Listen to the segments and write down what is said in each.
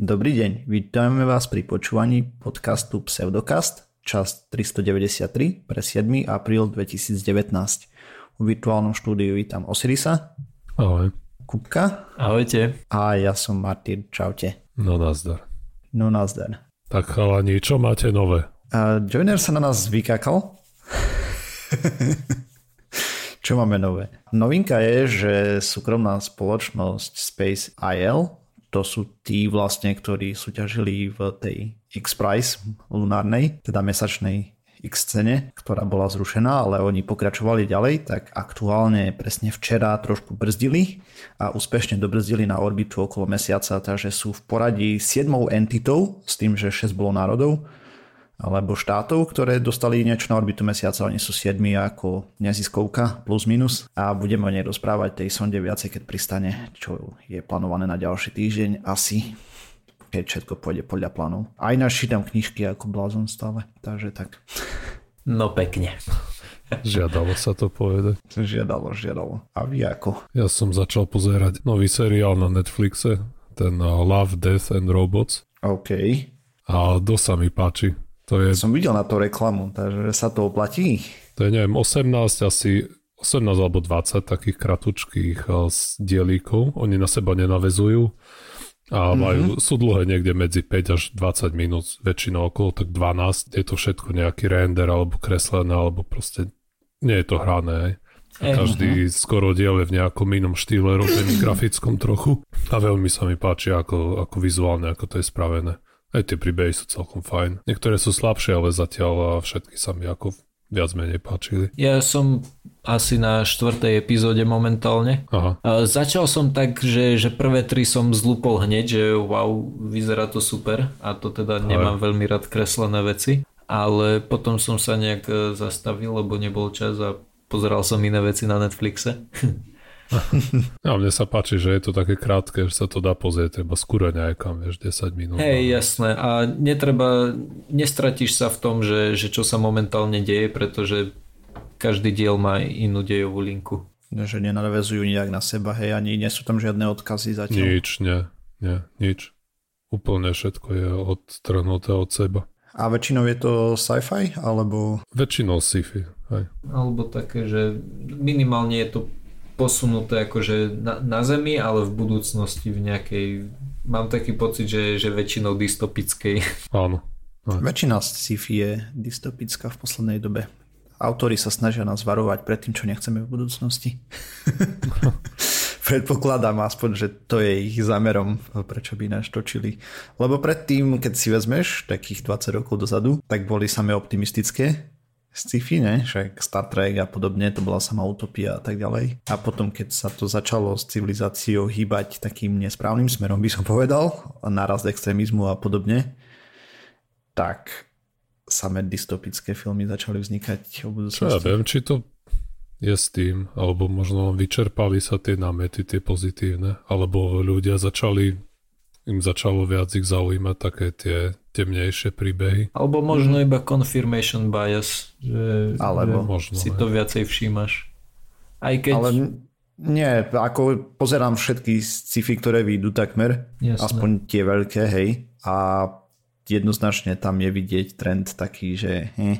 Dobrý deň, vítame vás pri počúvaní podcastu Pseudokast, časť 393 pre 7. apríl 2019. V virtuálnom štúdiu vítam Osirisa. Ahoj. Kupka. Ahojte. A ja som Martin, čaute. No nazdar. No nazdar. Tak chalani, čo máte nové? A Joiner sa na nás vykakal. čo máme nové? Novinka je, že súkromná spoločnosť Space IL to sú tí vlastne, ktorí súťažili v tej X-Prize lunárnej, teda mesačnej X cene, ktorá bola zrušená, ale oni pokračovali ďalej, tak aktuálne presne včera trošku brzdili a úspešne dobrzdili na orbitu okolo mesiaca, takže sú v poradí 7 entitou, s tým, že 6 bolo národov alebo štátov, ktoré dostali niečo na orbitu mesiaca, oni sú 7 ako neziskovka plus minus a budeme o nej rozprávať tej sonde viacej, keď pristane, čo je plánované na ďalší týždeň asi keď všetko pôjde podľa plánov. Aj náš čítam knižky ako blázon stále, takže tak. No pekne. Žiadalo sa to povedať. Žiadalo, žiadalo. A vy ako? Ja som začal pozerať nový seriál na Netflixe, ten Love, Death and Robots. OK. A dosť sa mi páči. To je, Som videl na to reklamu, takže sa to oplatí. to je neviem, 18 asi 18 alebo 20 takých kratučkých s dielíkov. Oni na seba nenavezujú a majú, sú dlhé niekde medzi 5 až 20 minút, väčšinou okolo tak 12. Je to všetko nejaký render alebo kreslené, alebo proste nie je to hrané. Hej. A Ej, každý skoro diel je v nejakom inom štýle robený grafickom trochu a veľmi sa mi páči ako, ako vizuálne, ako to je spravené. Aj tie príbehy sú celkom fajn. Niektoré sú slabšie, ale zatiaľ všetky sa mi ako viac menej páčili. Ja som asi na štvrtej epizóde momentálne. Aha, Začal som tak, že, že prvé tri som zlúpol hneď, že wow, vyzerá to super a to teda nemám veľmi rád kreslené veci. Ale potom som sa nejak e, zastavil, lebo nebol čas a pozeral som iné veci na Netflixe. a mne sa páči, že je to také krátke, že sa to dá pozrieť, treba skúrať nejakam, vieš, 10 minút. Hej, jasné. A netreba, nestratíš sa v tom, že, že čo sa momentálne deje, pretože každý diel má inú dejovú linku. Že nenavezujú nejak na seba, hej, ani nie sú tam žiadne odkazy zatiaľ. Nič, nie, nie, nič. Úplne všetko je odtrhnuté od seba. A väčšinou je to sci-fi, alebo... Väčšinou sci-fi, hej. Alebo také, že minimálne je to posunuté akože na, na Zemi, ale v budúcnosti v nejakej... Mám taký pocit, že, že väčšinou dystopickej. Áno. Väčšina sci-fi je dystopická v poslednej dobe. Autori sa snažia nás varovať pred tým, čo nechceme v budúcnosti. Predpokladám aspoň, že to je ich zámerom, prečo by nás točili. Lebo predtým, keď si vezmeš takých 20 rokov dozadu, tak boli samé optimistické sci-fi, ne? Však Star Trek a podobne, to bola sama utopia a tak ďalej. A potom, keď sa to začalo s civilizáciou hýbať takým nesprávnym smerom, by som povedal, nárast extrémizmu a podobne, tak samé dystopické filmy začali vznikať o Čo ja budúcnosti. viem, či to je s tým, alebo možno vyčerpali sa tie námety, tie pozitívne, alebo ľudia začali, im začalo viac ich zaujímať také tie temnejšie príbehy. Alebo možno iba confirmation bias, že, Alebo- že Možno, si to viacej všímaš. Aj keď... Ale nie, ako pozerám všetky sci-fi, ktoré vyjdú takmer, Jasné. aspoň tie veľké, hej, a jednoznačne tam je vidieť trend taký, že hm,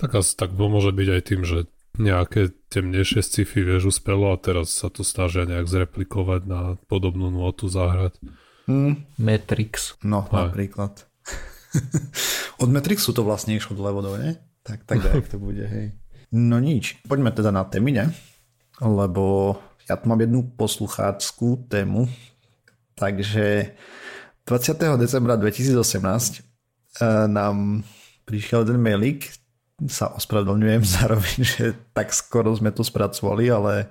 Tak, asi, tak môže byť aj tým, že nejaké temnejšie sci-fi vieš uspelo a teraz sa to snažia nejak zreplikovať na podobnú notu zahrať. hm, Matrix. no Aj. napríklad. Od Matrixu to vlastne išlo dole vodou, ne? Tak, tak tak to bude, hej. No nič, poďme teda na témy, ne? Lebo ja tu mám jednu poslucháckú tému, takže 20. decembra 2018 eh, nám prišiel ten mailík, sa ospravedlňujem zároveň, že tak skoro sme to spracovali, ale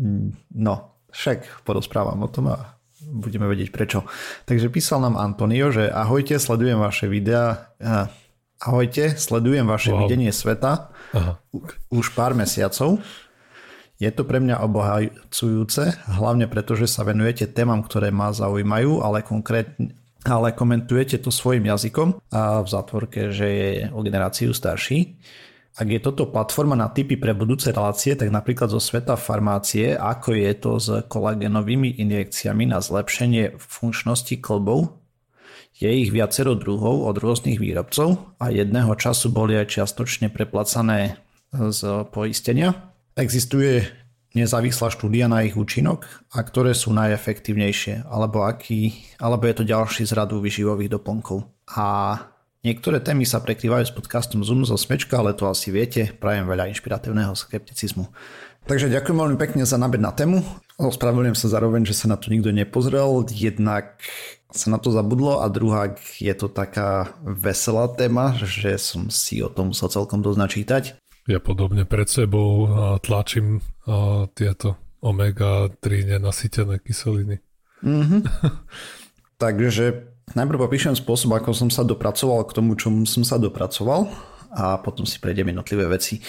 mm, no, však porozprávam o tom a budeme vedieť prečo. Takže písal nám Antonio, že ahojte, sledujem vaše videá, ahojte, sledujem vaše Wow. videnie sveta Aha. už pár mesiacov. Je to pre mňa obohacujúce, hlavne preto, že sa venujete témam, ktoré ma zaujímajú, ale konkrétne ale komentujete to svojim jazykom a v zátvorke, že je o generáciu starší. Ak je toto platforma na typy pre budúce relácie, tak napríklad zo sveta farmácie, ako je to s kolagenovými injekciami na zlepšenie funkčnosti klbov, je ich viacero druhov od rôznych výrobcov a jedného času boli aj čiastočne preplacané z poistenia. Existuje nezávislá štúdia na ich účinok a ktoré sú najefektívnejšie, alebo, aký, alebo je to ďalší z radu vyživových doplnkov. A Niektoré témy sa prekrývajú s podcastom Zoom zo Smečka, ale to asi viete, prajem veľa inšpiratívneho skepticizmu. Takže ďakujem veľmi pekne za nábed na tému. Ospravedlňujem sa zároveň, že sa na to nikto nepozrel. Jednak sa na to zabudlo a druhá je to taká veselá téma, že som si o tom musel celkom dosť načítať. Ja podobne pred sebou tlačím tieto omega-3 nenasytené kyseliny. Mm-hmm. Takže Najprv popíšem spôsob, ako som sa dopracoval k tomu, čomu som sa dopracoval a potom si prejdem jednotlivé veci.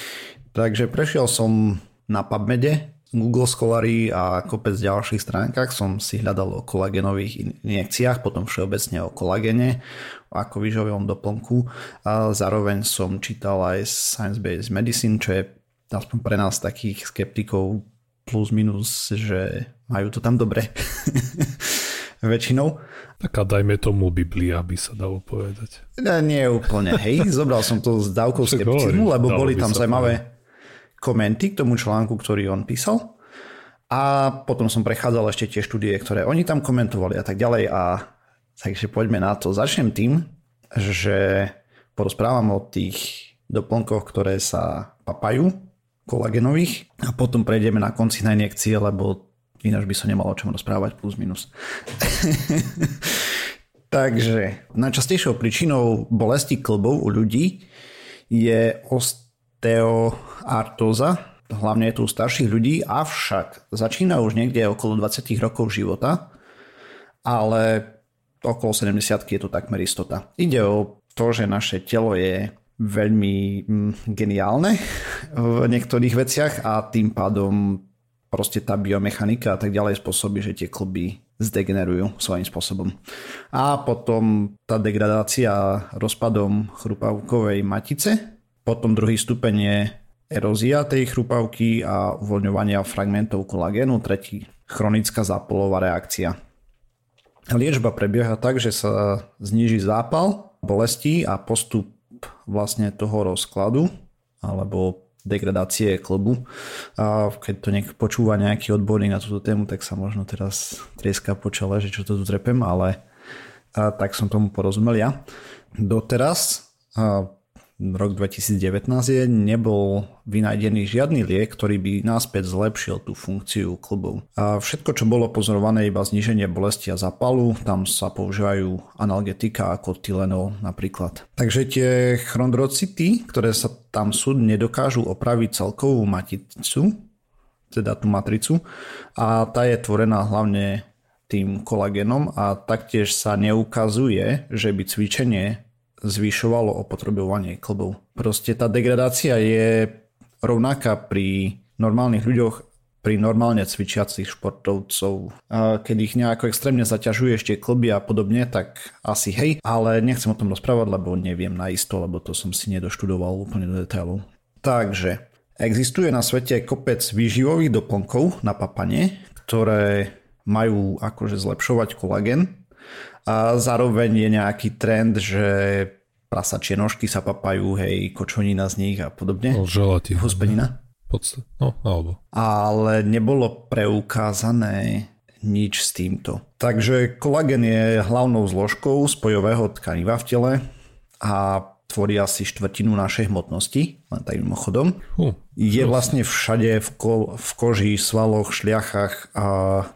Takže prešiel som na PubMede, Google Scholarly a kopec ďalších stránkach som si hľadal o kolagenových injekciách, potom všeobecne o kolagene, ako výživovom doplnku a zároveň som čítal aj Science-Based Medicine, čo je aspoň pre nás takých skeptikov plus minus, že majú to tam dobre väčšinou. Taká dajme tomu Biblia, by sa dalo povedať. Ne, nie úplne, hej. Zobral som to z dávkou skepticizmu, lebo boli tam zaujímavé komenty k tomu článku, ktorý on písal. A potom som prechádzal ešte tie štúdie, ktoré oni tam komentovali a tak ďalej. A takže poďme na to. Začnem tým, že porozprávam o tých doplnkoch, ktoré sa papajú, kolagenových a potom prejdeme na konci na injekcie, lebo Ináč by sa nemalo o čom rozprávať plus minus. Takže najčastejšou príčinou bolesti klbov u ľudí je osteoartóza, hlavne je to u starších ľudí, avšak začína už niekde okolo 20 rokov života, ale okolo 70 je to takmer istota. Ide o to, že naše telo je veľmi mm, geniálne v niektorých veciach a tým pádom proste tá biomechanika a tak ďalej spôsobí, že tie kluby zdegenerujú svojím spôsobom. A potom tá degradácia rozpadom chrupavkovej matice, potom druhý stupeň je erózia tej chrupavky a uvoľňovania fragmentov kolagénu, tretí chronická zápolová reakcia. Liečba prebieha tak, že sa zníži zápal, bolesti a postup vlastne toho rozkladu alebo degradácie klubu. A keď to niek počúva nejaký odborník na túto tému, tak sa možno teraz trieska po čele, že čo to tu trepem, ale a tak som tomu porozumel ja. Doteraz rok 2019 je, nebol vynajdený žiadny liek, ktorý by náspäť zlepšil tú funkciu klubov. A všetko, čo bolo pozorované, iba zníženie bolesti a zapalu, tam sa používajú analgetika ako Tylenol napríklad. Takže tie chondrocity, ktoré sa tam sú, nedokážu opraviť celkovú maticu, teda tú matricu, a tá je tvorená hlavne tým kolagénom a taktiež sa neukazuje, že by cvičenie zvyšovalo opotrebovanie klbov. Proste tá degradácia je rovnaká pri normálnych ľuďoch, pri normálne cvičiacich športovcov. Keď ich nejako extrémne zaťažuje ešte klby a podobne, tak asi hej, ale nechcem o tom rozprávať, lebo neviem naisto, lebo to som si nedoštudoval úplne do detailov. Takže, existuje na svete kopec výživových doplnkov na papanie, ktoré majú akože zlepšovať kolagen a zároveň je nejaký trend, že prasačie nožky sa papajú, hej, kočonina z nich a podobne. No, želatín. Huspenina. No, alebo. Ale nebolo preukázané nič s týmto. Takže kolagen je hlavnou zložkou spojového tkaniva v tele a tvorí asi štvrtinu našej hmotnosti, len tak mimochodom. Uh, je vlastne všade v, ko- v koži, svaloch, šliachach a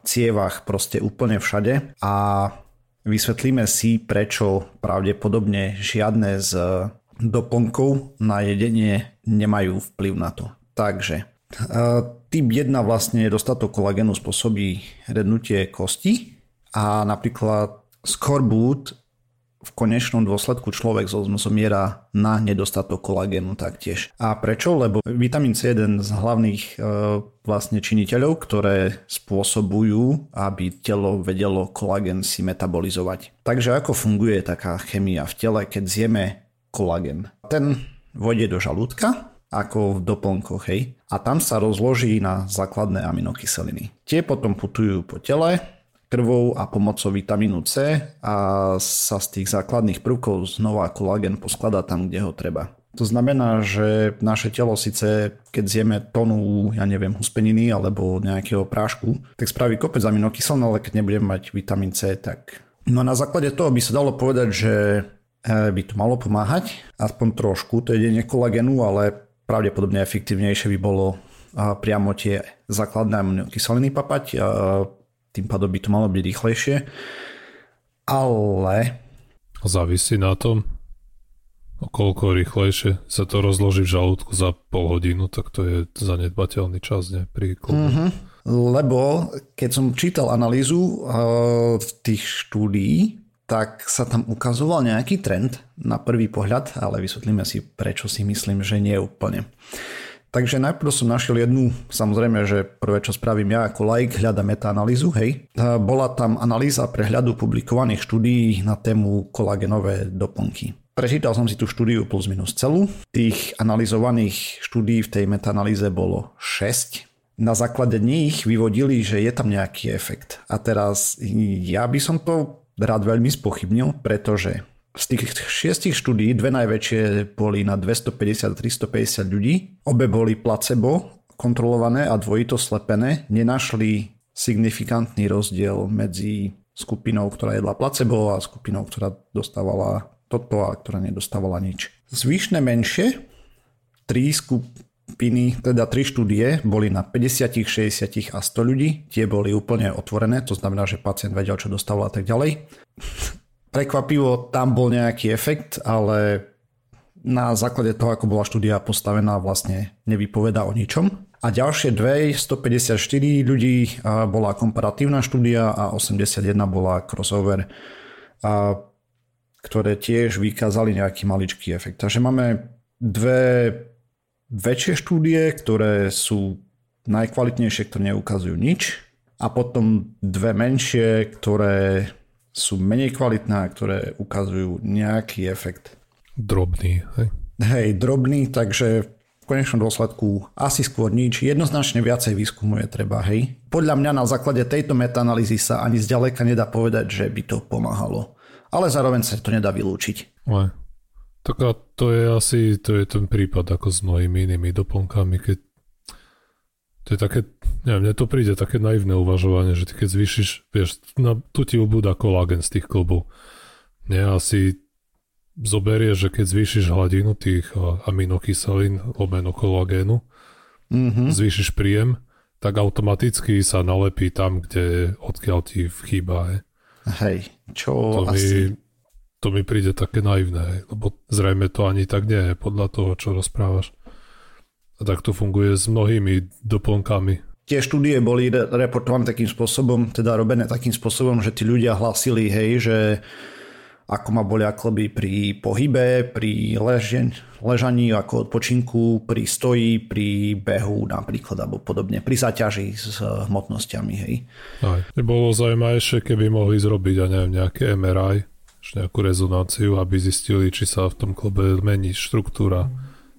cievach, proste úplne všade a Vysvetlíme si, prečo pravdepodobne žiadne z doplnkov na jedenie nemajú vplyv na to. Takže typ 1 vlastne nedostatok kolagénu spôsobí rednutie kosti a napríklad skorbut v konečnom dôsledku človek zomiera na nedostatok kolagénu taktiež. A prečo? Lebo vitamín C je jeden z hlavných e, vlastne činiteľov, ktoré spôsobujú, aby telo vedelo kolagén si metabolizovať. Takže ako funguje taká chemia v tele, keď zjeme kolagén? Ten vojde do žalúdka ako v doplnkoch, hej. A tam sa rozloží na základné aminokyseliny. Tie potom putujú po tele, krvou a pomocou vitamínu C a sa z tých základných prvkov znova kolagen poskladá tam, kde ho treba. To znamená, že naše telo síce, keď zjeme tonu, ja neviem, huspeniny alebo nejakého prášku, tak spraví kopec aminokyselín, ale keď nebudeme mať vitamín C, tak... No na základe toho by sa dalo povedať, že e, by to malo pomáhať, aspoň trošku, to je kolagenu, ale pravdepodobne efektívnejšie by bolo priamo tie základné aminokyseliny papať, tým pádom by to malo byť rýchlejšie. Ale... Závisí na tom, o koľko rýchlejšie sa to rozloží v žalúdku za pol hodinu, tak to je zanedbateľný čas, ne? Pri mm-hmm. Lebo keď som čítal analýzu uh, tých štúdií, tak sa tam ukazoval nejaký trend na prvý pohľad, ale vysvetlíme si, prečo si myslím, že nie úplne. Takže najprv som našiel jednu, samozrejme, že prvé, čo spravím ja ako like, hľadám metaanalýzu, hej. Bola tam analýza prehľadu publikovaných štúdií na tému kolagenové doplnky. Prečítal som si tú štúdiu plus minus celú. Tých analyzovaných štúdií v tej metaanalýze bolo 6. Na základe nich vyvodili, že je tam nejaký efekt. A teraz ja by som to rád veľmi spochybnil, pretože z tých šiestich štúdí dve najväčšie boli na 250-350 ľudí. Obe boli placebo kontrolované a dvojito slepené. Nenašli signifikantný rozdiel medzi skupinou, ktorá jedla placebo a skupinou, ktorá dostávala toto a ktorá nedostávala nič. Zvyšné menšie, tri skupiny, teda tri štúdie boli na 50, 60 a 100 ľudí. Tie boli úplne otvorené, to znamená, že pacient vedel, čo dostával a tak ďalej. Prekvapivo tam bol nejaký efekt, ale na základe toho, ako bola štúdia postavená, vlastne nevypoveda o ničom. A ďalšie dve, 154 ľudí bola komparatívna štúdia a 81 bola crossover. A ktoré tiež vykázali nejaký maličký efekt. Takže máme dve väčšie štúdie, ktoré sú najkvalitnejšie, ktoré neukazujú nič a potom dve menšie, ktoré sú menej kvalitné a ktoré ukazujú nejaký efekt. Drobný, hej? Hej, drobný, takže v konečnom dôsledku asi skôr nič. Jednoznačne viacej výskumu je treba, hej. Podľa mňa na základe tejto metaanalýzy sa ani zďaleka nedá povedať, že by to pomáhalo ale zároveň sa to nedá vylúčiť. Aj. Tak a to je asi to je ten prípad ako s mnohými inými doplnkami, keď to je také, neviem, mne to príde také naivné uvažovanie, že ty keď zvýšiš, vieš, na, tu ti ubúda kolágen z tých klubov. Nie, asi zoberie, že keď zvýšiš hladinu tých aminokyselín lomeno kolagénu, mm-hmm. zvýšiš príjem, tak automaticky sa nalepí tam, kde odkiaľ ti chýba. Hej, čo to asi... Mi, to mi príde také naivné, lebo zrejme to ani tak nie je podľa toho, čo rozprávaš. A tak to funguje s mnohými doplnkami. Tie štúdie boli reportované takým spôsobom, teda robené takým spôsobom, že tí ľudia hlásili, hej, že ako ma bolia kloby pri pohybe, pri ležen, ležaní ako odpočinku, pri stoji, pri behu napríklad alebo podobne, pri zaťaži s hmotnosťami. Hej. Aj. Bolo zaujímavejšie, keby mohli zrobiť ja neviem, nejaké MRI, nejakú rezonanciu, aby zistili, či sa v tom klobe mení štruktúra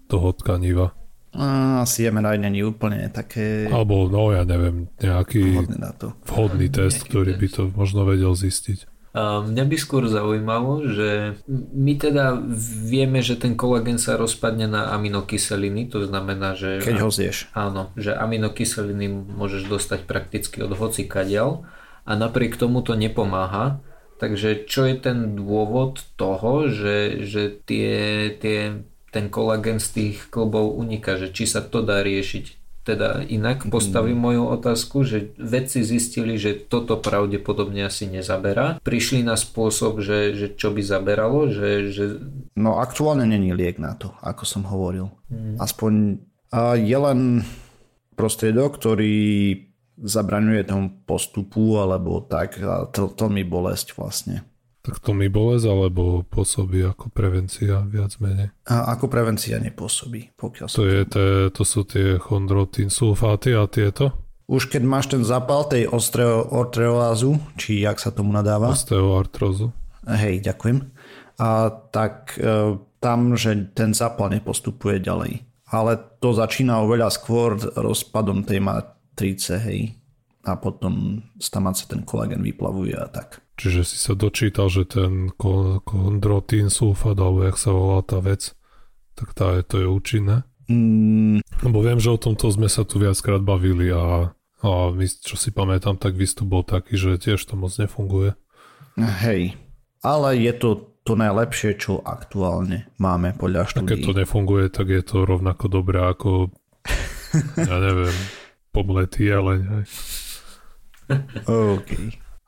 toho tkaniva. Asi MRI není úplne také... Alebo, no ja neviem, nejaký na to. vhodný test, ktorý by to možno vedel zistiť. Mňa by skôr zaujímalo, že my teda vieme, že ten kolagen sa rozpadne na aminokyseliny, to znamená, že... Keď ho zješ. Áno, že aminokyseliny môžeš dostať prakticky od hoci kadiaľ a napriek tomu to nepomáha. Takže čo je ten dôvod toho, že, že tie, tie, ten kolagen z tých klbov uniká, že či sa to dá riešiť teda inak postavím mm. moju otázku, že vedci zistili, že toto pravdepodobne asi nezaberá. Prišli na spôsob, že, že čo by zaberalo, že, že... No aktuálne není liek na to, ako som hovoril. Mm. Aspoň a je len prostriedok, ktorý zabraňuje tomu postupu alebo tak a to, to mi bolesť vlastne. Tak to mi bolesť alebo pôsobí ako prevencia viac menej? A ako prevencia nepôsobí, pokiaľ to, je te, to sú tie chondrotín sulfáty a tieto? Už keď máš ten zápal tej osteoartrózu, či jak sa tomu nadáva? Osteoartrózu. Hej, ďakujem. A tak e, tam, že ten zápal nepostupuje ďalej. ale to začína oveľa skôr rozpadom tej matrice, hej. A potom tam sa ten kolagen vyplavuje a tak. Čiže si sa dočítal, že ten kondrotín sulfát, alebo jak sa volá tá vec, tak tá je, to je účinné? Mm. Lebo viem, že o tomto sme sa tu viackrát bavili a, a my, čo si pamätám, tak výstup bol taký, že tiež to moc nefunguje. Hej, ale je to to najlepšie, čo aktuálne máme podľa štúdí. keď to nefunguje, tak je to rovnako dobré ako ja neviem, pomletý jeleň. OK.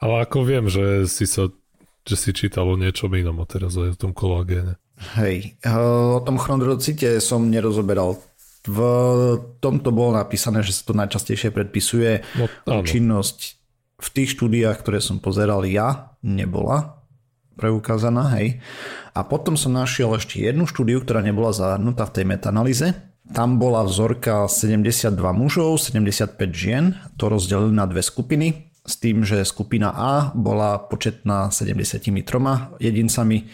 Ale ako viem, že si sa že si čítal o niečom inom a teraz aj o tom kolagéne. Hej, eh, o tom chondrocite som nerozoberal. V tomto bolo napísané, že sa to najčastejšie predpisuje. No, Činnosť v tých štúdiách, ktoré som pozeral ja, nebola preukázaná, hej. A potom som našiel ešte jednu štúdiu, ktorá nebola zahrnutá v tej metanalize. Tam bola vzorka 72 mužov, 75 žien, to rozdelili na dve skupiny s tým, že skupina A bola početná 73 jedincami,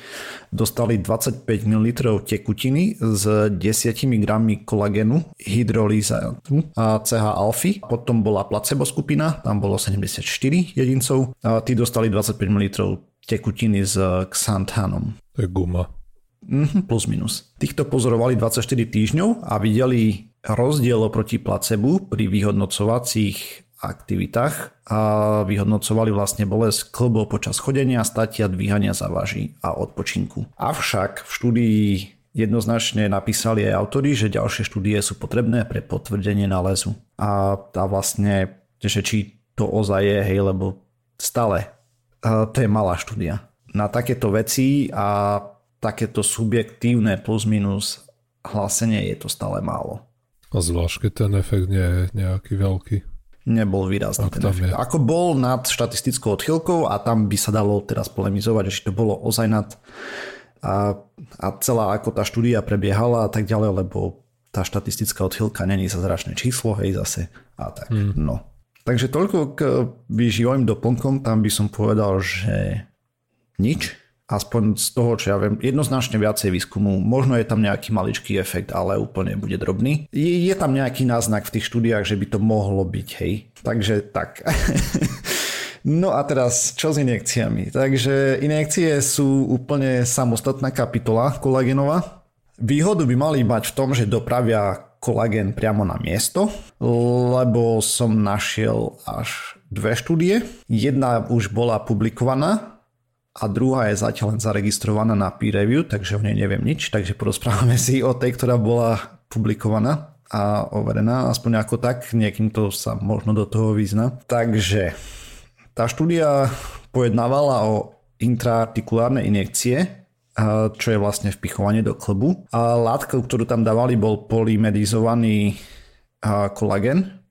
dostali 25 ml tekutiny s 10 grammi kolagenu, hydrolízatu a CH alfy. Potom bola placebo skupina, tam bolo 74 jedincov a tí dostali 25 ml tekutiny s xanthanom. To je guma. Mm, plus minus. Týchto pozorovali 24 týždňov a videli rozdiel oproti placebu pri vyhodnocovacích aktivitách a vyhodnocovali vlastne bolesť klbov počas chodenia, statia, dvíhania závaží a odpočinku. Avšak v štúdii jednoznačne napísali aj autory, že ďalšie štúdie sú potrebné pre potvrdenie nálezu. A tá vlastne, že či to ozaj je, hej, lebo stále to je malá štúdia. Na takéto veci a takéto subjektívne plus minus hlásenie je to stále málo. A zvlášť, keď ten efekt nie je nejaký veľký nebol výrazný ten efekt. Ako bol nad štatistickou odchylkou a tam by sa dalo teraz polemizovať, že to bolo ozaj nad a, a celá ako tá štúdia prebiehala a tak ďalej, lebo tá štatistická odchylka není zázračné číslo, hej zase a tak. Hmm. No. Takže toľko k výživovým doplnkom, tam by som povedal, že nič aspoň z toho, čo ja viem, jednoznačne viacej výskumu. Možno je tam nejaký maličký efekt, ale úplne bude drobný. Je, je tam nejaký náznak v tých štúdiách, že by to mohlo byť, hej. Takže tak. no a teraz, čo s injekciami? Takže injekcie sú úplne samostatná kapitola kolagenová. Výhodu by mali mať v tom, že dopravia kolagén priamo na miesto, lebo som našiel až dve štúdie. Jedna už bola publikovaná a druhá je zatiaľ len zaregistrovaná na peer review, takže o nej neviem nič, takže porozprávame si o tej, ktorá bola publikovaná a overená, aspoň ako tak, niekým to sa možno do toho vyzna. Takže tá štúdia pojednávala o intraartikulárne injekcie, čo je vlastne vpichovanie do klbu. A látka, ktorú tam dávali, bol polymedizovaný kolagen.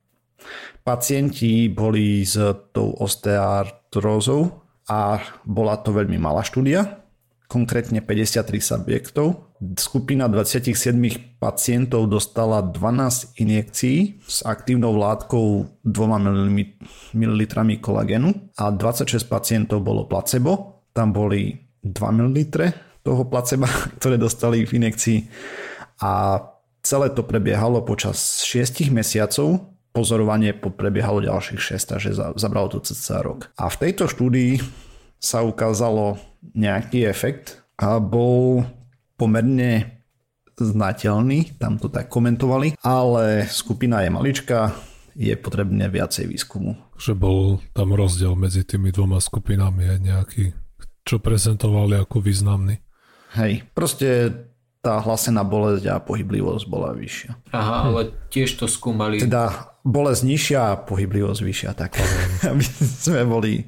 Pacienti boli s tou osteoartrózou, a bola to veľmi malá štúdia, konkrétne 53 subjektov. Skupina 27 pacientov dostala 12 injekcií s aktívnou látkou 2 ml kolagenu a 26 pacientov bolo placebo. Tam boli 2 ml toho placeba, ktoré dostali v injekcii a celé to prebiehalo počas 6 mesiacov pozorovanie prebiehalo ďalších 6, takže zabralo to cca rok. A v tejto štúdii sa ukázalo nejaký efekt a bol pomerne znateľný, tam to tak komentovali, ale skupina je maličká, je potrebné viacej výskumu. Že bol tam rozdiel medzi tými dvoma skupinami aj nejaký, čo prezentovali ako významný. Hej, proste tá hlasená bolesť a pohyblivosť bola vyššia. Aha, hm. ale tiež to skúmali. Teda bolesť nižšia a pohyblivosť vyššia, tak aby sme boli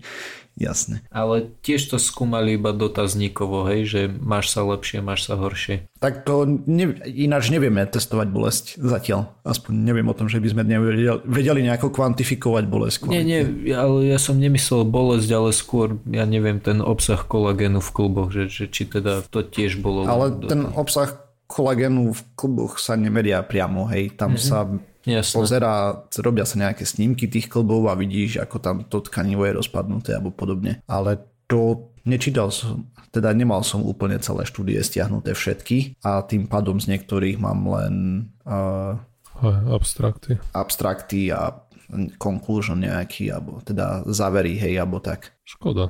jasné. Ale tiež to skúmali iba dotazníkovo, hej, že máš sa lepšie, máš sa horšie. Tak to ne, ináč nevieme testovať bolesť zatiaľ. Aspoň neviem o tom, že by sme nevedeli, vedeli nejako kvantifikovať bolesť. Kvalitne. Nie, nie, ale ja som nemyslel bolesť, ale skôr, ja neviem, ten obsah kolagénu v kluboch, že, že či teda to tiež bolo... Ale ten obsah kolagénu v kluboch sa nemeria priamo, hej, tam mm-hmm. sa Jasne. pozerá, robia sa nejaké snímky tých klbov a vidíš, ako tam to tkanivo je rozpadnuté alebo podobne. Ale to nečítal som, teda nemal som úplne celé štúdie stiahnuté všetky a tým pádom z niektorých mám len uh, abstrakty. abstrakty a conclusion nejaký, alebo teda závery, hej, alebo tak. Škoda.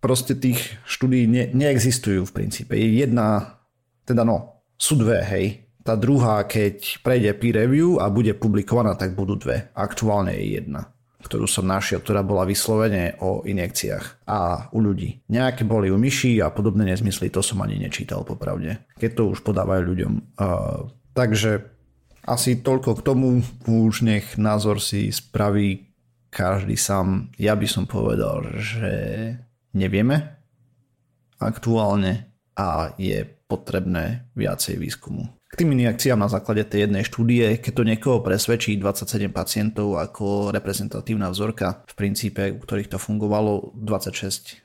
Proste tých štúdí ne, neexistujú v princípe. Je jedna, teda no, sú dve, hej. Tá druhá, keď prejde peer review a bude publikovaná, tak budú dve. Aktuálne je jedna ktorú som našiel, ktorá bola vyslovene o injekciách a u ľudí. Nejaké boli u myší a podobné nezmysly, to som ani nečítal popravde, keď to už podávajú ľuďom. Uh, takže asi toľko k tomu, už nech názor si spraví každý sám. Ja by som povedal, že nevieme aktuálne a je potrebné viacej výskumu. K tým injekciám na základe tej jednej štúdie, keď to niekoho presvedčí 27 pacientov ako reprezentatívna vzorka, v princípe, u ktorých to fungovalo 26,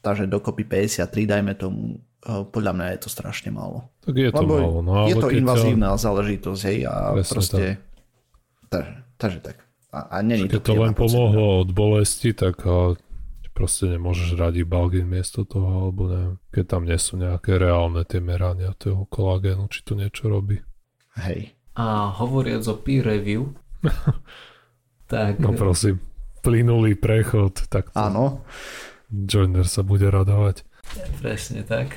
takže dokopy 53, dajme tomu, eh, podľa mňa je to strašne málo. Tak je to Lebo málo. No, je to invazívna ťa... záležitosť, hej, a Presne proste... Takže, takže tak. A, a není keď to, to len pomohlo od bolesti, tak proste nemôžeš radiť balgin miesto toho, alebo neviem, keď tam nie sú nejaké reálne tie merania toho kolagénu, či to niečo robí. Hej. A hovoriac o peer review, tak... No prosím, plynulý prechod, tak Áno. Joiner sa bude radovať. Presne tak.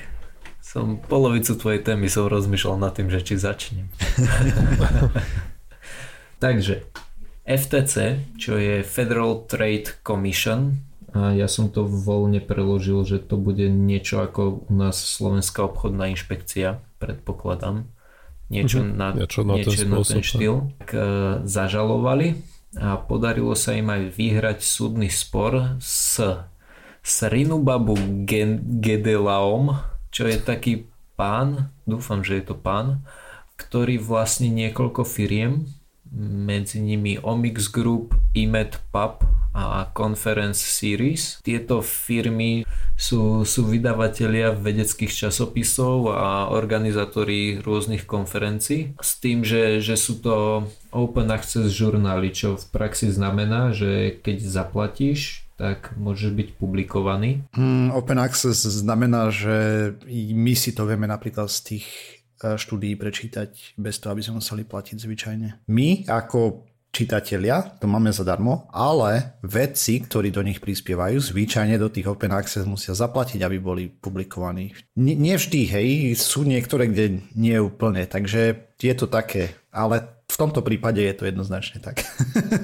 Som polovicu tvojej témy som rozmýšľal nad tým, že či začnem. Takže FTC, čo je Federal Trade Commission, a ja som to voľne preložil, že to bude niečo ako u nás Slovenská obchodná inšpekcia, predpokladám. Niečo mm-hmm. na, niečo na, niečo ten, na ten štýl. Tak, e, zažalovali a podarilo sa im aj vyhrať súdny spor s, s Rinubabu Gedelaom, čo je taký pán, dúfam, že je to pán, ktorý vlastní niekoľko firiem, medzi nimi Omix Group, Imed Pub a Conference Series. Tieto firmy sú, sú vydavatelia vedeckých časopisov a organizátori rôznych konferencií s tým, že, že sú to open access žurnály, čo v praxi znamená, že keď zaplatíš, tak môžeš byť publikovaný. Mm, open access znamená, že my si to vieme napríklad z tých štúdií prečítať bez toho, aby sme museli platiť zvyčajne. My ako čitatelia, to máme zadarmo, ale vedci, ktorí do nich prispievajú, zvyčajne do tých open access musia zaplatiť, aby boli publikovaní. Nie, nie vždy, hej, sú niektoré, kde nie je úplne, takže je to také, ale v tomto prípade je to jednoznačne tak.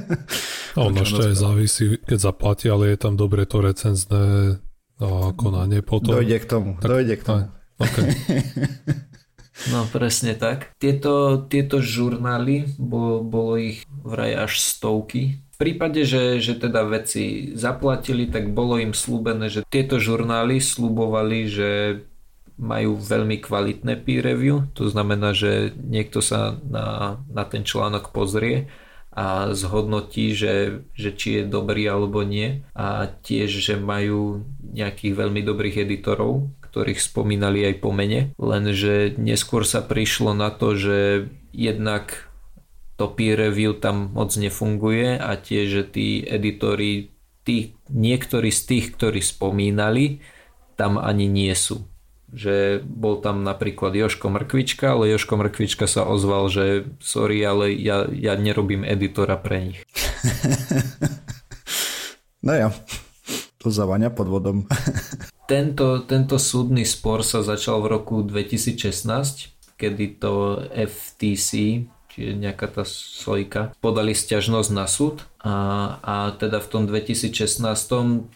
ono ešte aj závisí, keď zaplatí, ale je tam dobre to recenzné konanie potom. Dojde k tomu, tak, dojde k tomu. Aj, okay. No presne tak. Tieto, tieto žurnály, bolo, bolo ich vraj až stovky. V prípade, že, že teda veci zaplatili, tak bolo im slúbené, že tieto žurnály slúbovali, že majú veľmi kvalitné peer review, to znamená, že niekto sa na, na ten článok pozrie a zhodnotí, že, že či je dobrý alebo nie a tiež, že majú nejakých veľmi dobrých editorov, ktorých spomínali aj po mene, lenže neskôr sa prišlo na to, že jednak to peer review tam moc nefunguje a tiež, že tí editori, tí, niektorí z tých, ktorí spomínali, tam ani nie sú. Že bol tam napríklad Joško Mrkvička, ale Joško Mrkvička sa ozval, že sorry, ale ja, ja nerobím editora pre nich. no ja, to zavania pod vodom. Tento, tento súdny spor sa začal v roku 2016, kedy to FTC, čiže nejaká tá sojka, podali stiažnosť na súd a, a teda v tom 2016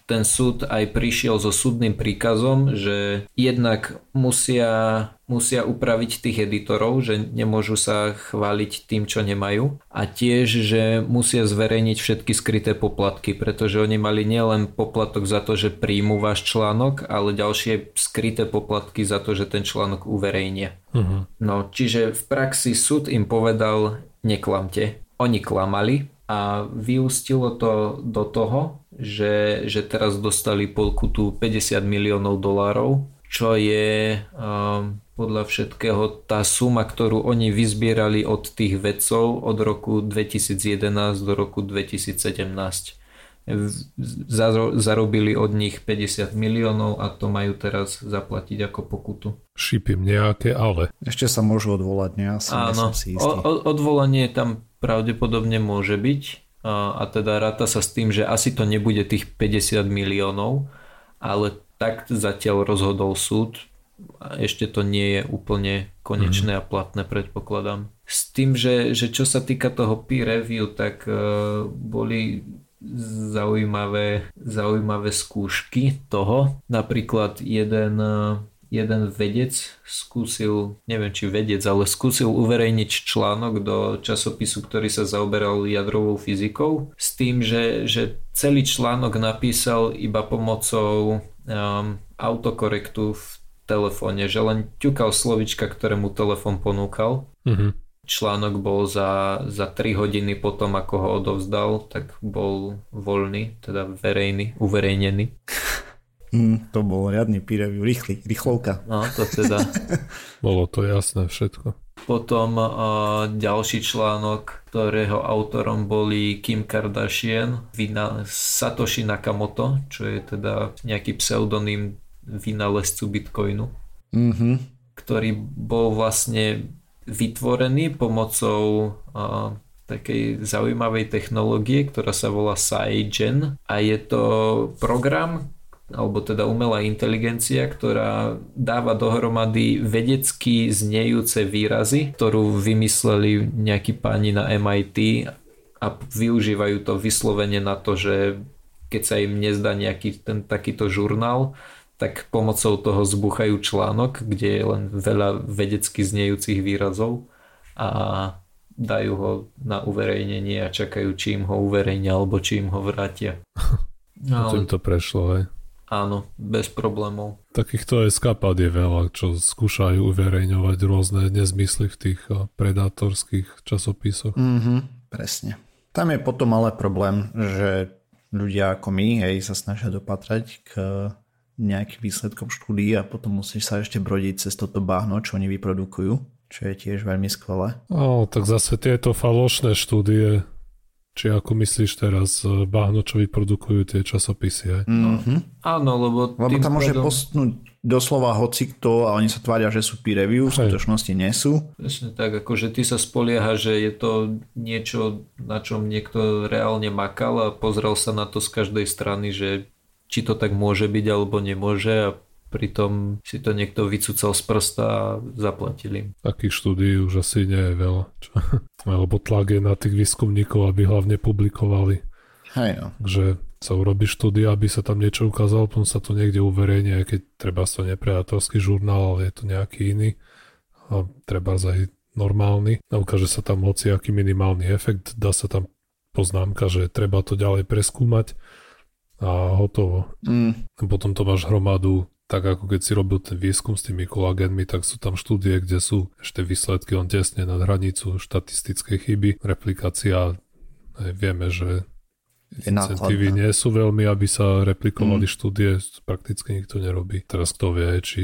ten súd aj prišiel so súdnym príkazom, že jednak musia, musia upraviť tých editorov, že nemôžu sa chváliť tým, čo nemajú a tiež, že musia zverejniť všetky skryté poplatky, pretože oni mali nielen poplatok za to, že príjmu váš článok, ale ďalšie skryté poplatky za to, že ten článok uverejnia. Uh-huh. No, čiže v praxi súd im povedal, neklamte. Oni klamali, a vyústilo to do toho, že, že teraz dostali polkutu 50 miliónov dolárov, čo je um, podľa všetkého tá suma, ktorú oni vyzbierali od tých vedcov od roku 2011 do roku 2017. zarobili od nich 50 miliónov a to majú teraz zaplatiť ako pokutu. Šípim nejaké, ale. Ešte sa môžu odvolať, nie? Ja Áno, si istý. O, odvolanie tam pravdepodobne môže byť a, a teda ráta sa s tým, že asi to nebude tých 50 miliónov, ale tak zatiaľ rozhodol súd, ešte to nie je úplne konečné mm. a platné predpokladám. S tým, že, že čo sa týka toho peer review, tak uh, boli zaujímavé, zaujímavé skúšky toho. Napríklad jeden, jeden vedec skúsil, neviem či vedec, ale skúsil uverejniť článok do časopisu, ktorý sa zaoberal jadrovou fyzikou s tým, že, že celý článok napísal iba pomocou um, autokorektu v telefóne, že len ťukal slovička, ktoré mu telefón ponúkal. Mm-hmm. Článok bol za, za 3 hodiny potom, ako ho odovzdal, tak bol voľný, teda verejný, uverejnený. Mm, to bol riadny peer review, rýchly, rýchlovka. No, to teda. Bolo to jasné všetko. Potom uh, ďalší článok, ktorého autorom boli Kim Kardashian, vina Satoshi Nakamoto, čo je teda nejaký pseudonym vynálezcu Bitcoinu, mm-hmm. ktorý bol vlastne vytvorený pomocou uh, takej zaujímavej technológie, ktorá sa volá SciGen a je to program, alebo teda umelá inteligencia, ktorá dáva dohromady vedecky znejúce výrazy, ktorú vymysleli nejakí páni na MIT a využívajú to vyslovene na to, že keď sa im nezdá nejaký ten takýto žurnál, tak pomocou toho zbuchajú článok, kde je len veľa vedecky znejúcich výrazov a dajú ho na uverejnenie a čakajú, či im ho uverejnia alebo či im ho vrátia. No, Ale... to prešlo, hej? Áno, bez problémov. Takýchto eskapád je veľa, čo skúšajú uverejňovať rôzne nezmysly v tých predátorských časopisoch. Mm-hmm, presne. Tam je potom ale problém, že ľudia ako my hej, sa snažia dopatrať k nejakým výsledkom štúdií a potom musíš sa ešte brodiť cez toto bahno, čo oni vyprodukujú, čo je tiež veľmi skvelé. O, tak zase tieto falošné štúdie, či ako myslíš teraz, e, bahno, čo vyprodukujú tie časopisy. Mm-hmm. Áno, lebo... Lebo tam môže pádom... postnúť doslova hocikto a oni sa tvária, že sú peer review, v skutočnosti nie sú. Presne tak, akože ty sa spolieha, že je to niečo, na čom niekto reálne makal a pozrel sa na to z každej strany, že či to tak môže byť alebo nemôže a pritom si to niekto vycúcal z prsta a zaplatili. Takých štúdií už asi nie je veľa. Čo? Alebo tlak je na tých výskumníkov, aby hlavne publikovali. Hej no. Že sa urobí štúdia, aby sa tam niečo ukázalo, potom sa to niekde uverejní, aj keď treba to nepredatorský žurnál, ale je to nejaký iný. A treba aj normálny. A ukáže sa tam aký minimálny efekt, dá sa tam poznámka, že treba to ďalej preskúmať a hotovo. Mm. Potom to máš hromadu, tak ako keď si robil ten výskum s tými kolagénmi, tak sú tam štúdie, kde sú ešte výsledky on tesne nad hranicu štatistickej chyby. Replikácia, vieme, že incentívy nie sú veľmi, aby sa replikovali mm. štúdie, prakticky nikto nerobí. Teraz kto vie, či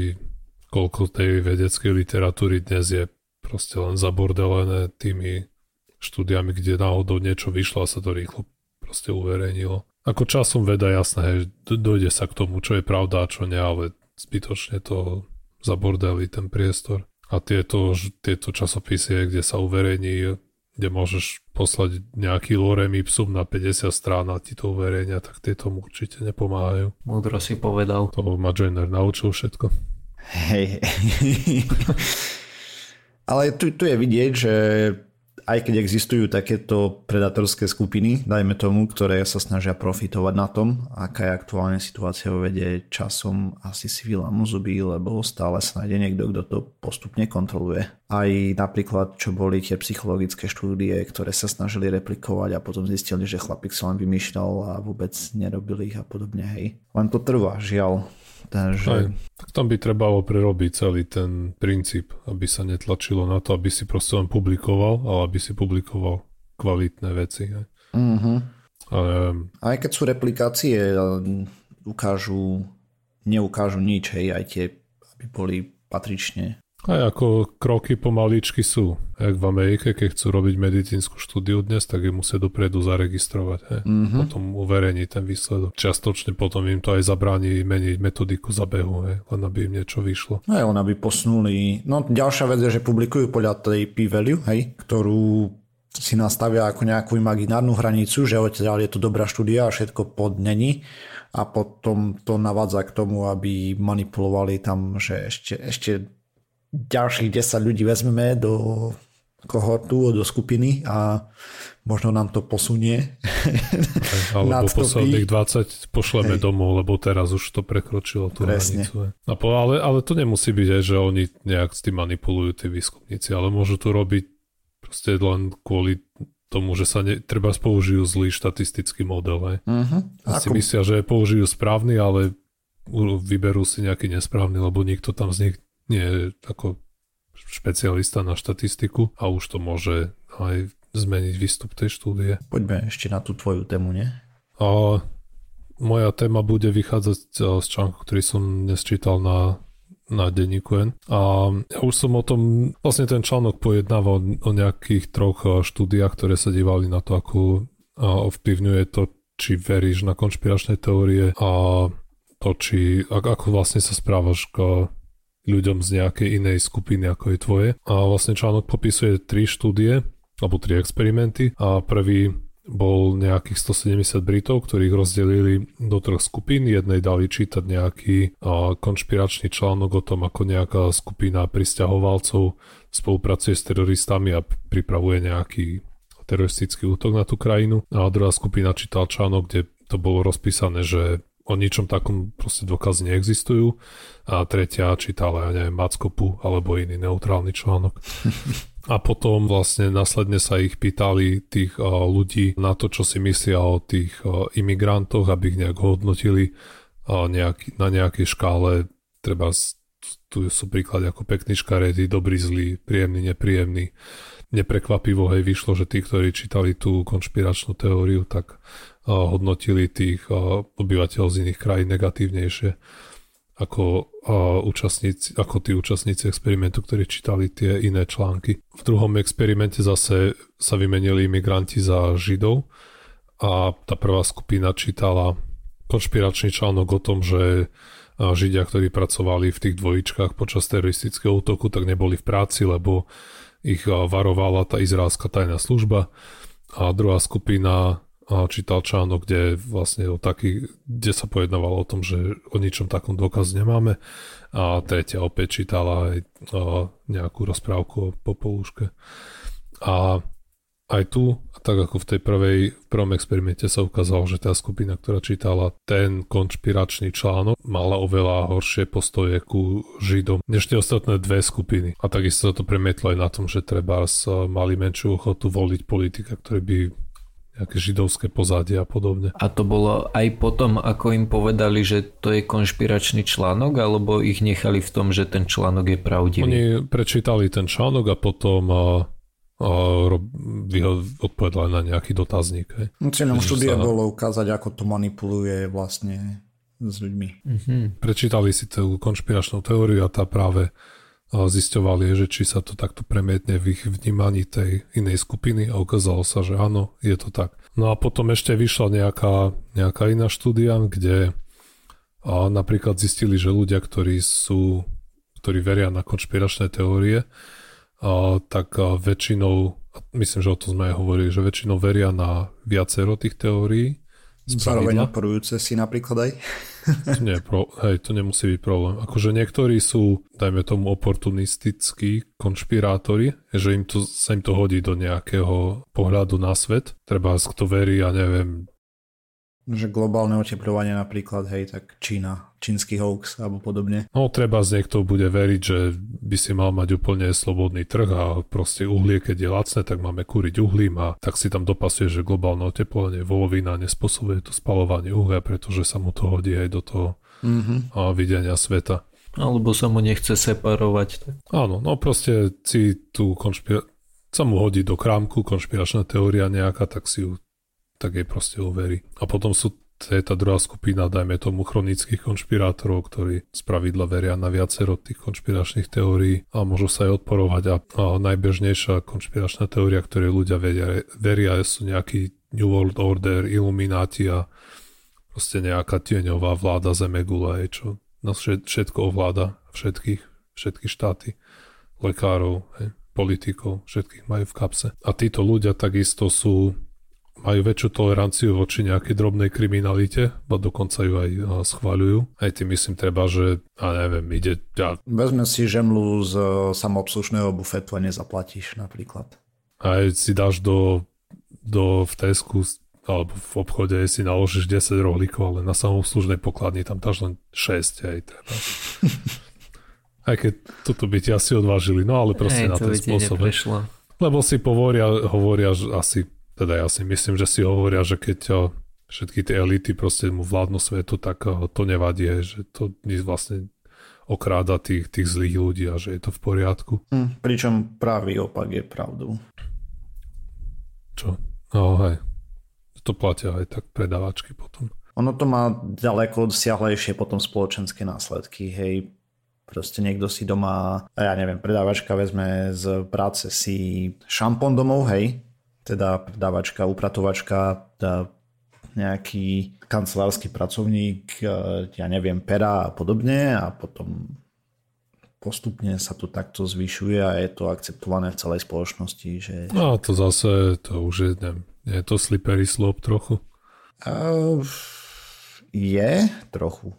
koľko tej vedeckej literatúry dnes je proste len zabordelené tými štúdiami, kde náhodou niečo vyšlo a sa to rýchlo proste uverejnilo. Ako časom veda jasné, dojde sa k tomu, čo je pravda a čo nie, ale zbytočne to zabordeli ten priestor. A tieto, tieto časopisy, kde sa uverejní, kde môžeš poslať nejaký lorem ipsum na 50 strán a ti to uverejnia, tak tieto mu určite nepomáhajú. Múdro si povedal. To ma Joiner naučil všetko. Hej. Ale tu, tu je vidieť, že aj keď existujú takéto predatorské skupiny, dajme tomu, ktoré sa snažia profitovať na tom, aká je aktuálne situácia vo vede, časom asi si vylámu zuby, lebo stále sa nájde niekto, kto to postupne kontroluje. Aj napríklad, čo boli tie psychologické štúdie, ktoré sa snažili replikovať a potom zistili, že chlapík sa len vymýšľal a vôbec nerobili ich a podobne, hej. Len to trvá, žiaľ. Takže... Aj, tak tam by trebalo prerobiť celý ten princíp, aby sa netlačilo na to, aby si proste len publikoval, ale aby si publikoval kvalitné veci. Aj. Mm-hmm. Ale... Aj keď sú replikácie, ukážu, neukážu nič, hej, aj tie, aby boli patrične Aj ako kroky pomaličky sú. Jak v Amerike, keď chcú robiť medicínsku štúdiu dnes, tak ju musia dopredu zaregistrovať. He. Mm-hmm. Potom uverejní ten výsledok. Častočne potom im to aj zabráni meniť metodiku zabehu, he, len aby im niečo vyšlo. No aj on aby posunuli. No ďalšia vec je, že publikujú podľa tej p-value, hej, ktorú si nastavia ako nejakú imaginárnu hranicu, že odtiaľ je to dobrá štúdia a všetko pod není a potom to navádza k tomu, aby manipulovali tam, že ešte, ešte ďalších 10 ľudí vezmeme do kohortu, do skupiny a možno nám to posunie. Alebo posledných 20 pošleme Hej. domov, lebo teraz už to prekročilo tú Presne. hranicu. Ale, ale to nemusí byť aj, že oni nejak s tým manipulujú tí výskumníci, ale môžu to robiť proste len kvôli tomu, že sa ne, treba použijú zlý štatistický model. Aj. Uh-huh. A si myslia, že použijú správny, ale vyberú si nejaký nesprávny, lebo nikto tam z nich nie ako špecialista na štatistiku a už to môže aj zmeniť výstup tej štúdie. Poďme ešte na tú tvoju tému, nie? A moja téma bude vychádzať z článku, ktorý som dnes čítal na, na denníku N. A ja už som o tom, vlastne ten článok pojednáva o, o nejakých troch štúdiách, ktoré sa dívali na to, ako ovplyvňuje to, či veríš na konšpiračné teórie a to, či, ako vlastne sa správaš k ľuďom z nejakej inej skupiny ako je tvoje. A vlastne článok popisuje tri štúdie, alebo tri experimenty a prvý bol nejakých 170 Britov, ktorých rozdelili do troch skupín. Jednej dali čítať nejaký konšpiračný článok o tom, ako nejaká skupina pristahovalcov spolupracuje s teroristami a pripravuje nejaký teroristický útok na tú krajinu. A druhá skupina čítal článok, kde to bolo rozpísané, že o ničom takom proste dôkazy neexistujú. A tretia čítala, ja neviem, Mackopu alebo iný neutrálny článok. A potom vlastne následne sa ich pýtali tých uh, ľudí na to, čo si myslia o tých uh, imigrantoch, aby ich nejak hodnotili uh, nejaký, na nejakej škále. Treba, tu sú príklady ako pekný škaredy, dobrý, zlý, príjemný, nepríjemný. Neprekvapivo hej vyšlo, že tí, ktorí čítali tú konšpiračnú teóriu, tak hodnotili tých obyvateľov z iných krajín negatívnejšie ako, účastníci, ako tí účastníci experimentu, ktorí čítali tie iné články. V druhom experimente zase sa vymenili imigranti za Židov a tá prvá skupina čítala konšpiračný článok o tom, že Židia, ktorí pracovali v tých dvojičkách počas teroristického útoku, tak neboli v práci, lebo ich varovala tá izraelská tajná služba. A druhá skupina čítal článok, kde vlastne o taký, kde sa pojednávalo o tom, že o ničom takom dôkaz nemáme a tretia opäť čítala aj nejakú rozprávku o popolúške. A aj tu, tak ako v tej prvej, v prvom experimente sa ukázalo, že tá skupina, ktorá čítala ten konšpiračný článok, mala oveľa horšie postoje ku Židom, než tie ostatné dve skupiny. A takisto sa to premietlo aj na tom, že treba mali menšiu ochotu voliť politika, ktorý by nejaké židovské pozadie a podobne. A to bolo aj potom, ako im povedali, že to je konšpiračný článok, alebo ich nechali v tom, že ten článok je pravdivý? Oni prečítali ten článok a potom a, a odpovedali na nejaký dotazník. Hej. No, cieľom štúdia sa... bolo ukázať, ako to manipuluje vlastne s ľuďmi. Mm-hmm. Prečítali si tú konšpiračnú teóriu a tá práve zisťovali, že či sa to takto premietne v ich vnímaní tej inej skupiny a ukázalo sa, že áno, je to tak. No a potom ešte vyšla nejaká, nejaká iná štúdia, kde a napríklad zistili, že ľudia, ktorí sú, ktorí veria na konšpiračné teórie, a, tak a väčšinou, myslím, že o tom sme aj hovorili, že väčšinou veria na viacero tých teórií. Zároveň odporujúce si napríklad aj. Nie, pro, hej, to nemusí byť problém. Akože niektorí sú, dajme tomu, oportunistickí konšpirátori, že im to, sa im to hodí do nejakého pohľadu na svet. Treba, kto verí, ja neviem, že globálne oteplovanie napríklad, hej, tak Čína, čínsky hoax alebo podobne. No treba z niekto bude veriť, že by si mal mať úplne slobodný trh a proste uhlie, keď je lacné, tak máme kúriť uhlím a tak si tam dopasuje, že globálne oteplovanie volovina nespôsobuje to spalovanie uhlia, pretože sa mu to hodí aj do toho mm-hmm. a videnia sveta. Alebo sa mu nechce separovať. Tak. Áno, no proste si tu konšpira- sa mu hodí do krámku konšpiračná teória nejaká, tak si ju tak jej proste uverí. A potom sú to je tá druhá skupina, dajme tomu chronických konšpirátorov, ktorí z pravidla veria na viacero tých konšpiračných teórií a môžu sa aj odporovať. A, a najbežnejšia konšpiračná teória, ktorej ľudia veria, veria sú nejaký New World Order, Illuminati a proste nejaká tieňová vláda Zemegula, čo nás všetko ovláda, všetkých, všetky štáty, lekárov, hej, politikov, všetkých majú v kapse. A títo ľudia takisto sú majú väčšiu toleranciu voči nejakej drobnej kriminalite, a dokonca ju aj schváľujú. Aj tým myslím treba, že, a neviem, ide... Ja... Vezme si žemlu z e, samoobslužného bufetu a nezaplatíš napríklad. Aj si dáš do, do v Tesku alebo v obchode si naložíš 10 rohlíkov, ale na samoobslužnej pokladni tam dáš len 6, aj treba. aj keď toto by ti asi odvážili, no ale proste Hej, na ten spôsob. Lebo si povoria, hovoria že asi teda ja si myslím, že si hovoria, že keď eh, všetky tie elity proste mu vládnu svetu, tak eh, to nevadí, že to vlastne okráda tých, tých zlých ľudí a že je to v poriadku. Hm, pričom pravý opak je pravdou. Čo? No hej. To platia aj tak predávačky potom. Ono to má ďaleko siahlejšie potom spoločenské následky. Hej, proste niekto si doma, ja neviem, predávačka vezme z práce si šampón domov, hej, teda predávačka, upratovačka, teda nejaký kancelársky pracovník, e, ja neviem, pera a podobne a potom postupne sa to takto zvyšuje a je to akceptované v celej spoločnosti. Že... No to zase, to už je, neviem, je to slippery slope trochu? Uh, je trochu.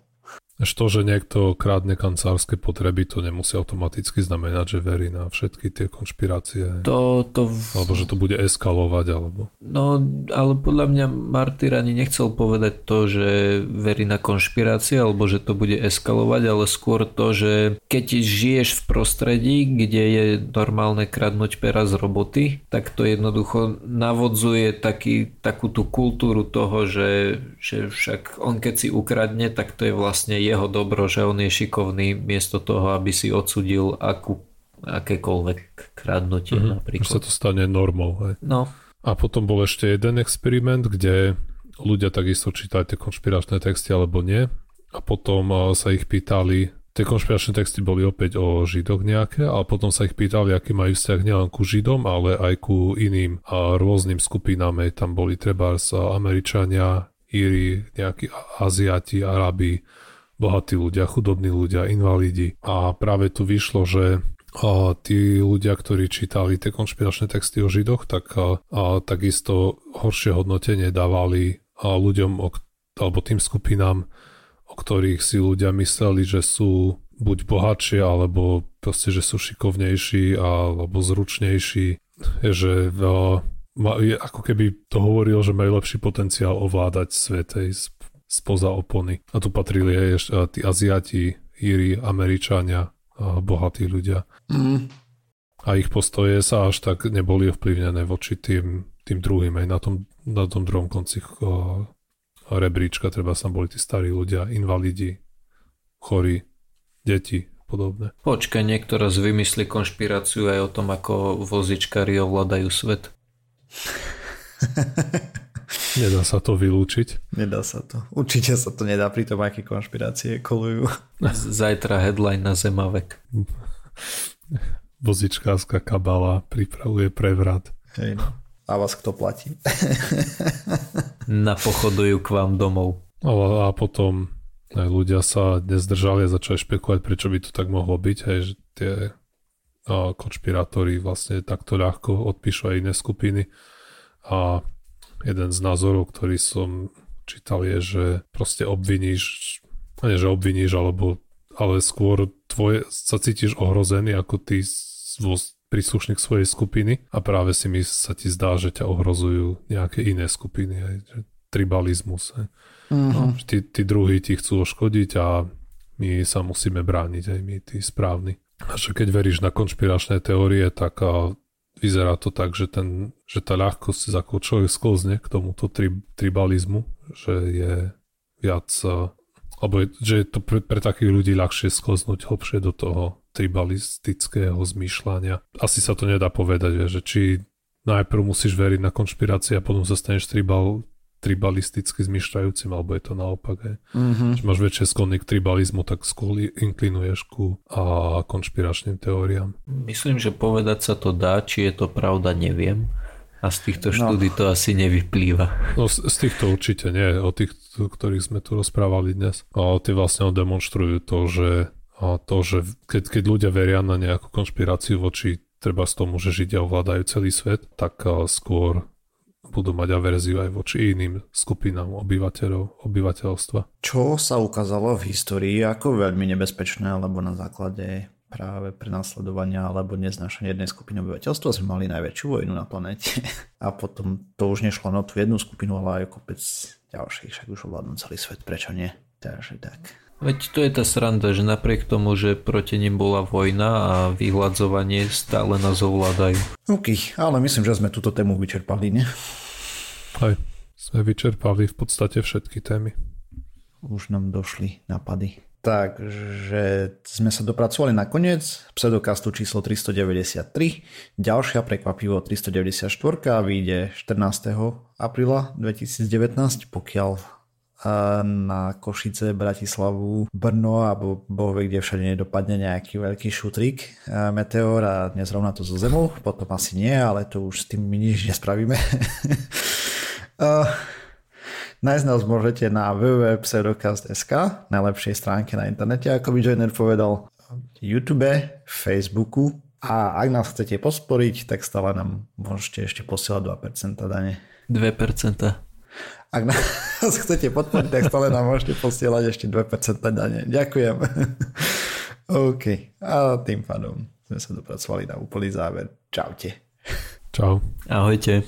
Až to, že niekto krádne kancelárske potreby, to nemusí automaticky znamenať, že verí na všetky tie konšpirácie. To, to... Alebo že to bude eskalovať, alebo... No, ale podľa mňa Martyr ani nechcel povedať to, že verí na konšpirácie, alebo že to bude eskalovať, ale skôr to, že keď žiješ v prostredí, kde je normálne kradnúť pera z roboty, tak to jednoducho navodzuje taký, takú tú kultúru toho, že, že však on keď si ukradne, tak to je vlastne jeho dobro, že on je šikovný miesto toho, aby si odsudil akú, akékoľvek kradnutie mm-hmm. napríklad. Už sa to stane normou. Hej. No. A potom bol ešte jeden experiment, kde ľudia takisto čítali tie konšpiračné texty alebo nie. A potom sa ich pýtali, tie konšpiračné texty boli opäť o Židoch nejaké, a potom sa ich pýtali, aký majú vzťah nielen ku Židom, ale aj ku iným a rôznym skupinám. Tam boli treba Američania, Íri, nejakí Aziati, Arabi, bohatí ľudia, chudobní ľudia, invalidi. A práve tu vyšlo, že a tí ľudia, ktorí čítali tie konšpiračné texty o Židoch, tak a, a takisto horšie hodnotenie dávali a ľuďom, o, alebo tým skupinám, o ktorých si ľudia mysleli, že sú buď bohatšie, alebo proste, že sú šikovnejší, alebo zručnejší, že a, ako keby to hovoril, že majú lepší potenciál ovládať svet spoza opony. A tu patrili aj tí Aziati, Íri, Američania, bohatí ľudia. Mm. A ich postoje sa až tak neboli ovplyvnené voči tým, tým druhým. Aj na tom, na tom druhom konci uh, rebríčka treba sa boli tí starí ľudia, invalidi, chorí, deti podobné. Počkaj, niektorá z vymyslí konšpiráciu aj o tom, ako vozičkári ovládajú svet. Nedá sa to vylúčiť. Nedá sa to. Určite sa to nedá pri tom, aké konšpirácie kolujú. Zajtra headline na Zemavek. Vozičkárska kabala pripravuje prevrat. Hej no. A vás kto platí? Napochodujú k vám domov. A, a potom aj ľudia sa nezdržali a začali špekulovať, prečo by to tak mohlo byť, hej, že tie a, konšpirátori vlastne takto ľahko odpíšu aj iné skupiny a jeden z názorov, ktorý som čítal je, že proste obviníš, nie že obviníš, alebo ale skôr tvoje, sa cítiš ohrozený ako ty vo príslušník svojej skupiny a práve si mi sa ti zdá, že ťa ohrozujú nejaké iné skupiny, aj, že tribalizmus. Aj. Mm-hmm. No, tí, tí druhí ti chcú oškodiť a my sa musíme brániť, aj my, tí správni. A že keď veríš na konšpiračné teórie, tak a vyzerá to tak, že, ten, že tá ľahkosť, ako človek sklzne k tomuto tri, tribalizmu, že je viac, alebo je, že je to pre, pre takých ľudí ľahšie sklznúť hlbšie do toho tribalistického zmýšľania. Asi sa to nedá povedať, že či najprv musíš veriť na konšpirácie a potom sa tribal, tribalisticky zmyšľajúcim, alebo je to naopak. Hej. Mm-hmm. Čiže máš väčšie sklony k tribalizmu, tak skôr inklinuješ ku a konšpiračným teóriám. Myslím, že povedať sa to dá, či je to pravda, neviem. A z týchto no. štúdí to asi nevyplýva. No z, z týchto určite nie, o tých, ktorých sme tu rozprávali dnes. A tie vlastne demonstrujú to, že, a to, že keď, keď ľudia veria na nejakú konšpiráciu voči treba z tomu, že Židia ovládajú celý svet, tak skôr budú mať averziu aj voči iným skupinám obyvateľov, obyvateľstva. Čo sa ukázalo v histórii ako veľmi nebezpečné, alebo na základe práve prenasledovania alebo neznášania jednej skupiny obyvateľstva sme mali najväčšiu vojnu na planete. A potom to už nešlo na tú jednu skupinu, ale aj kopec ďalších, však už ovládnu celý svet, prečo nie? Takže tak. Veď to je tá sranda, že napriek tomu, že proti nim bola vojna a vyhľadzovanie stále nás ovládajú. OK, ale myslím, že sme túto tému vyčerpali, nie? Aj, sme vyčerpali v podstate všetky témy. Už nám došli napady. Takže sme sa dopracovali na koniec pseudokastu číslo 393. Ďalšia prekvapivo 394 vyjde 14. apríla 2019, pokiaľ na Košice, Bratislavu, Brno alebo boh vie, kde všade nedopadne nejaký veľký šutrik meteor a nezrovna to zo zemou, potom asi nie, ale to už s tým my nič nespravíme. Nájsť nás môžete na www.pseudocast.sk, najlepšej stránke na internete, ako by Joiner povedal, YouTube, Facebooku a ak nás chcete posporiť, tak stále nám môžete ešte posielať 2% dane. 2%. Ak nás chcete podporiť, tak stále nám môžete posielať ešte 2% dane. Ďakujem. OK. A tým pádom sme sa dopracovali na úplný záver. Čaute. Čau. Ahojte.